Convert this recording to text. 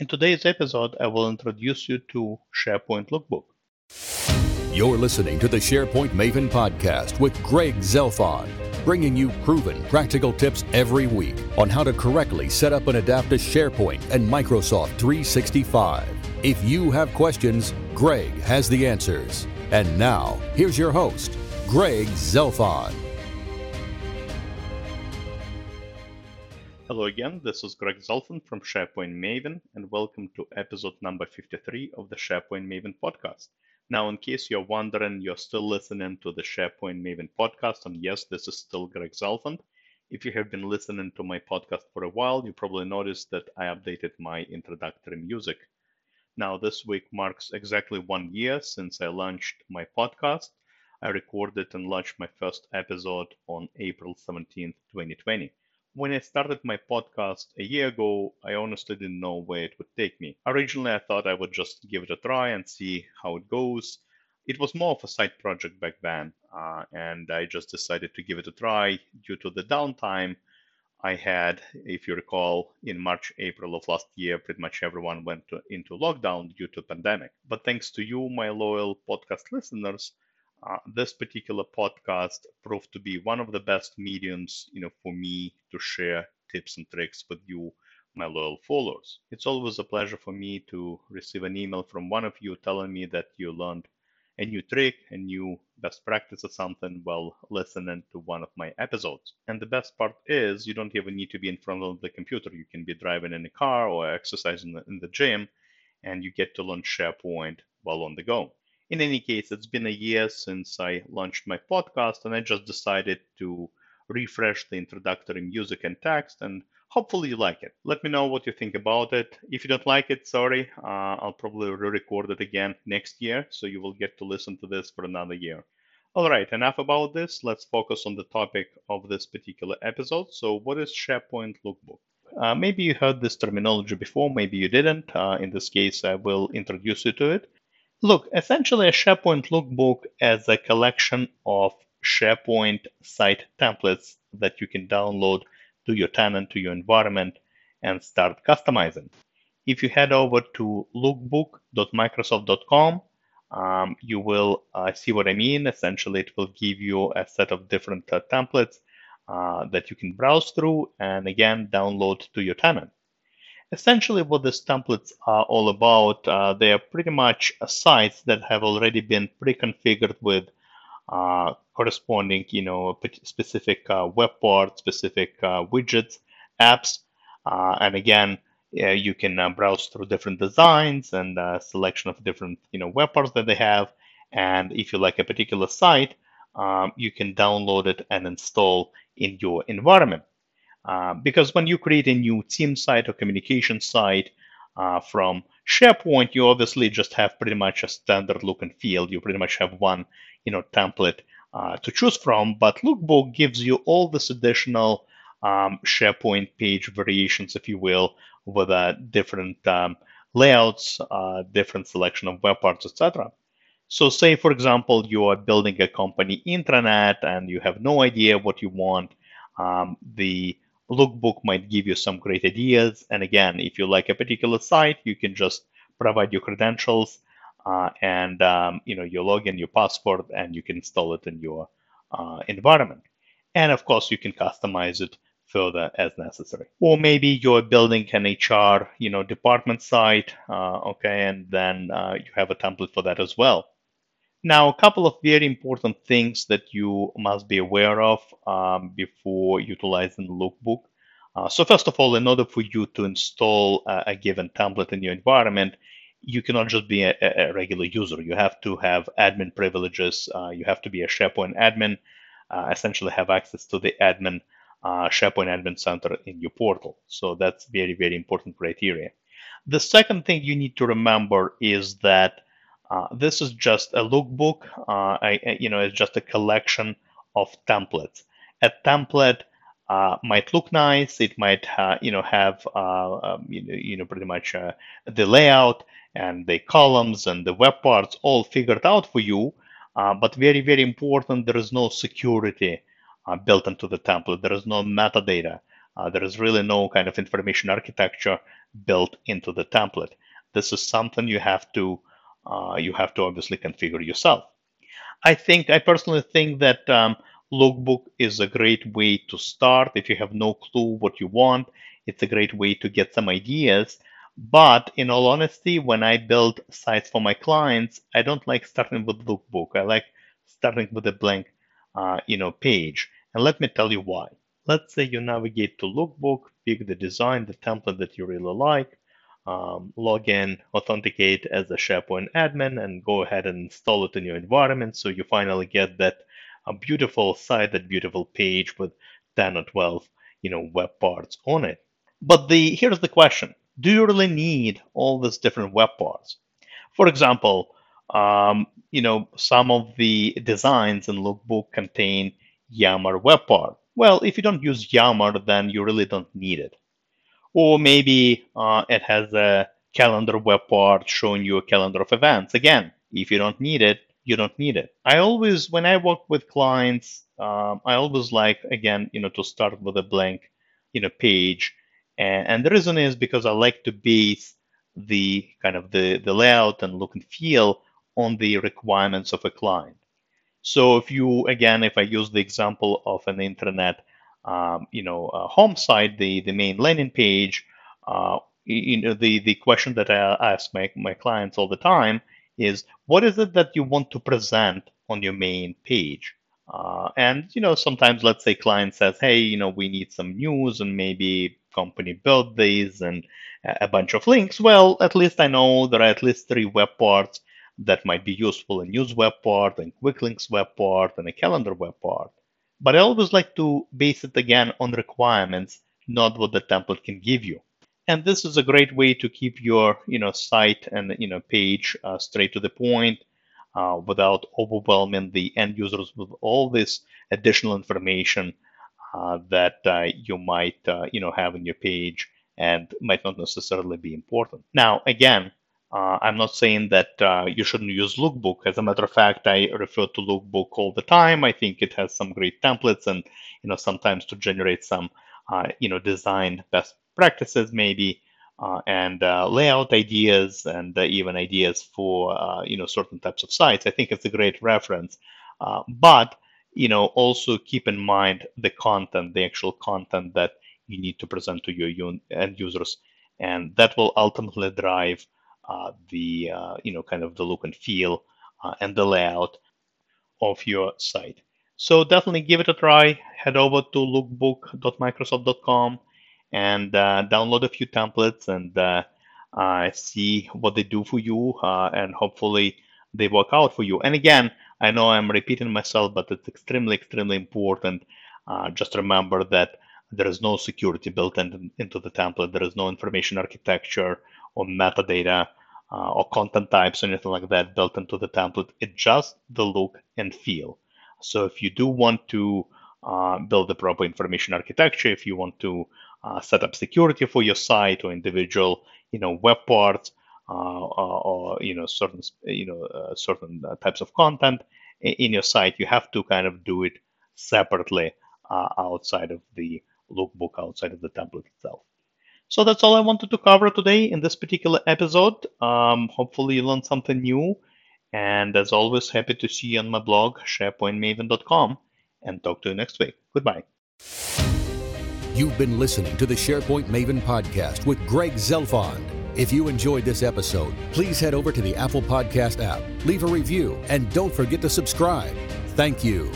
In today's episode, I will introduce you to SharePoint Lookbook. You're listening to the SharePoint Maven podcast with Greg Zelfond, bringing you proven practical tips every week on how to correctly set up and adapt to SharePoint and Microsoft 365. If you have questions, Greg has the answers. And now, here's your host, Greg Zelfond. Hello again, this is Greg Zelfond from SharePoint Maven, and welcome to episode number 53 of the SharePoint Maven podcast. Now, in case you're wondering, you're still listening to the SharePoint Maven podcast, and yes, this is still Greg Zelfond. If you have been listening to my podcast for a while, you probably noticed that I updated my introductory music. Now, this week marks exactly one year since I launched my podcast. I recorded and launched my first episode on April 17th, 2020. When I started my podcast a year ago, I honestly didn't know where it would take me. Originally, I thought I would just give it a try and see how it goes. It was more of a side project back then, uh, and I just decided to give it a try due to the downtime I had. If you recall, in March, April of last year, pretty much everyone went to, into lockdown due to pandemic. But thanks to you, my loyal podcast listeners, uh, this particular podcast proved to be one of the best mediums, you know, for me to share tips and tricks with you, my loyal followers. It's always a pleasure for me to receive an email from one of you telling me that you learned a new trick, a new best practice or something while listening to one of my episodes. And the best part is you don't even need to be in front of the computer. You can be driving in a car or exercising in the gym, and you get to learn SharePoint while on the go. In any case, it's been a year since I launched my podcast, and I just decided to refresh the introductory music and text, and hopefully you like it. Let me know what you think about it. If you don't like it, sorry, uh, I'll probably re record it again next year, so you will get to listen to this for another year. All right, enough about this. Let's focus on the topic of this particular episode. So, what is SharePoint Lookbook? Uh, maybe you heard this terminology before, maybe you didn't. Uh, in this case, I will introduce you to it. Look, essentially a SharePoint lookbook is a collection of SharePoint site templates that you can download to your tenant, to your environment, and start customizing. If you head over to lookbook.microsoft.com, um, you will uh, see what I mean. Essentially, it will give you a set of different uh, templates uh, that you can browse through and again download to your tenant. Essentially, what these templates are all about, uh, they are pretty much sites that have already been pre-configured with uh, corresponding, you know, specific uh, web parts, specific uh, widgets, apps, uh, and again, you can uh, browse through different designs and selection of different, you know, web parts that they have. And if you like a particular site, um, you can download it and install in your environment. Uh, because when you create a new team site or communication site uh, from SharePoint, you obviously just have pretty much a standard look and feel. You pretty much have one, you know, template uh, to choose from. But Lookbook gives you all this additional um, SharePoint page variations, if you will, with uh, different um, layouts, uh, different selection of web parts, etc. So, say for example, you are building a company intranet and you have no idea what you want. Um, the Lookbook might give you some great ideas. And again, if you like a particular site, you can just provide your credentials uh, and um, you know your login, your password, and you can install it in your uh, environment. And of course, you can customize it further as necessary. Or maybe you're building an HR, you know, department site, uh, okay, and then uh, you have a template for that as well. Now, a couple of very important things that you must be aware of um, before utilizing Lookbook. Uh, so first of all, in order for you to install a, a given template in your environment, you cannot just be a, a, regular user. You have to have admin privileges. Uh, you have to be a SharePoint admin, uh, essentially have access to the admin uh, SharePoint Admin Center in your portal. So that's very, very important criteria. The second thing you need to remember is that uh, this is just a lookbook. Uh, I, you know, it's just a collection of templates. A template uh, might look nice. It might, you know, have, um, you, know, you know, pretty much uh, the layout and the columns and the web parts all figured out for you. Uh, but very, very important, there is no security built into the template. There is no metadata Uh, there is really no kind of information architecture built into the template. This is something you have to uh, you have to obviously configure yourself. I think I personally think that um, Lookbook is a great way to start if you have no clue what you want. It's a great way to get some ideas. But in all honesty, when I build sites for my clients, I don't like starting with Lookbook. I like starting with a blank, uh, you know, page. And let me tell you why. Let's say you navigate to Lookbook, pick the design, the template that you really like, um, log in, authenticate as a SharePoint admin, and go ahead and install it in your environment. So you finally get that a beautiful site, that beautiful page with 10 or 12, you know, web parts on it. But the here's the question: Do you really need all these different web parts? For example, um, you know, some of the designs in Lookbook contain Yammer web part. Well, if you don't use Yammer, then you really don't need it. Or maybe uh, it has a calendar web part showing you a calendar of events. Again, if you don't need it, you don't need it. I always, when I work with clients, um, I always like, again, you know, to start with a blank, you know, page. And, and the reason is because I like to base the kind of the, the layout and look and feel on the requirements of a client. So if you, again, if I use the example of an intranet, um, you know, uh, home site, the, the main landing page, uh, you know, the, the question that I ask my, my clients all the time is what is it that you want to present on your main page? Uh, and you know, sometimes let's say client says, "Hey, you know, we need some news and maybe company birthdays and a bunch of links." Well, at least I know there are at least three web parts that might be useful: a news web part, and quick links web part, and a calendar web part. But I always like to base it again on requirements, not what the template can give you. And this is a great way to keep your you know site and you know page uh, straight to the point uh, without overwhelming the end users with all this additional information uh, that uh, you might uh, you know have in your page and might not necessarily be important. Now again. Uh, I'm not saying that you shouldn't use Lookbook. As a matter of fact, I refer to Lookbook all the time. I think it has some great templates, and you know sometimes to generate some you know design best practices maybe uh, and uh, layout ideas and uh, even ideas for uh, you know certain types of sites i think it's a great reference uh, but you know also keep in mind the content the actual content that you need to present to your end users and that will ultimately drive uh, the you know kind of the look and feel and the layout of your site so definitely give it a try head over to lookbook.microsoft.com and uh, download a few templates and uh, uh, see what they do for you, and hopefully they work out for you. And again, I know I'm repeating myself, but it's extremely, extremely important. just remember that there is no security built in, into the template. There is no information architecture or metadata uh, or content types or anything like that built into the template. It's just the look and feel. So if you do want to uh, build the proper information architecture, if you want to uh, set up security for your site or individual, you know, web parts uh, or, or, you know certain you know uh, certain types of content in your site. You have to kind of do it separately uh, outside of the lookbook, outside of the template itself. So that's all I wanted to cover today in this particular episode. Um, hopefully you learned something new. And as always, happy to see you on my blog, sharepointmaven.com, and talk to you next week. Goodbye. You've been listening to the SharePoint Maven podcast with Greg Zelfond. If you enjoyed this episode, please head over to the Apple Podcast app, leave a review, and don't forget to subscribe. Thank you.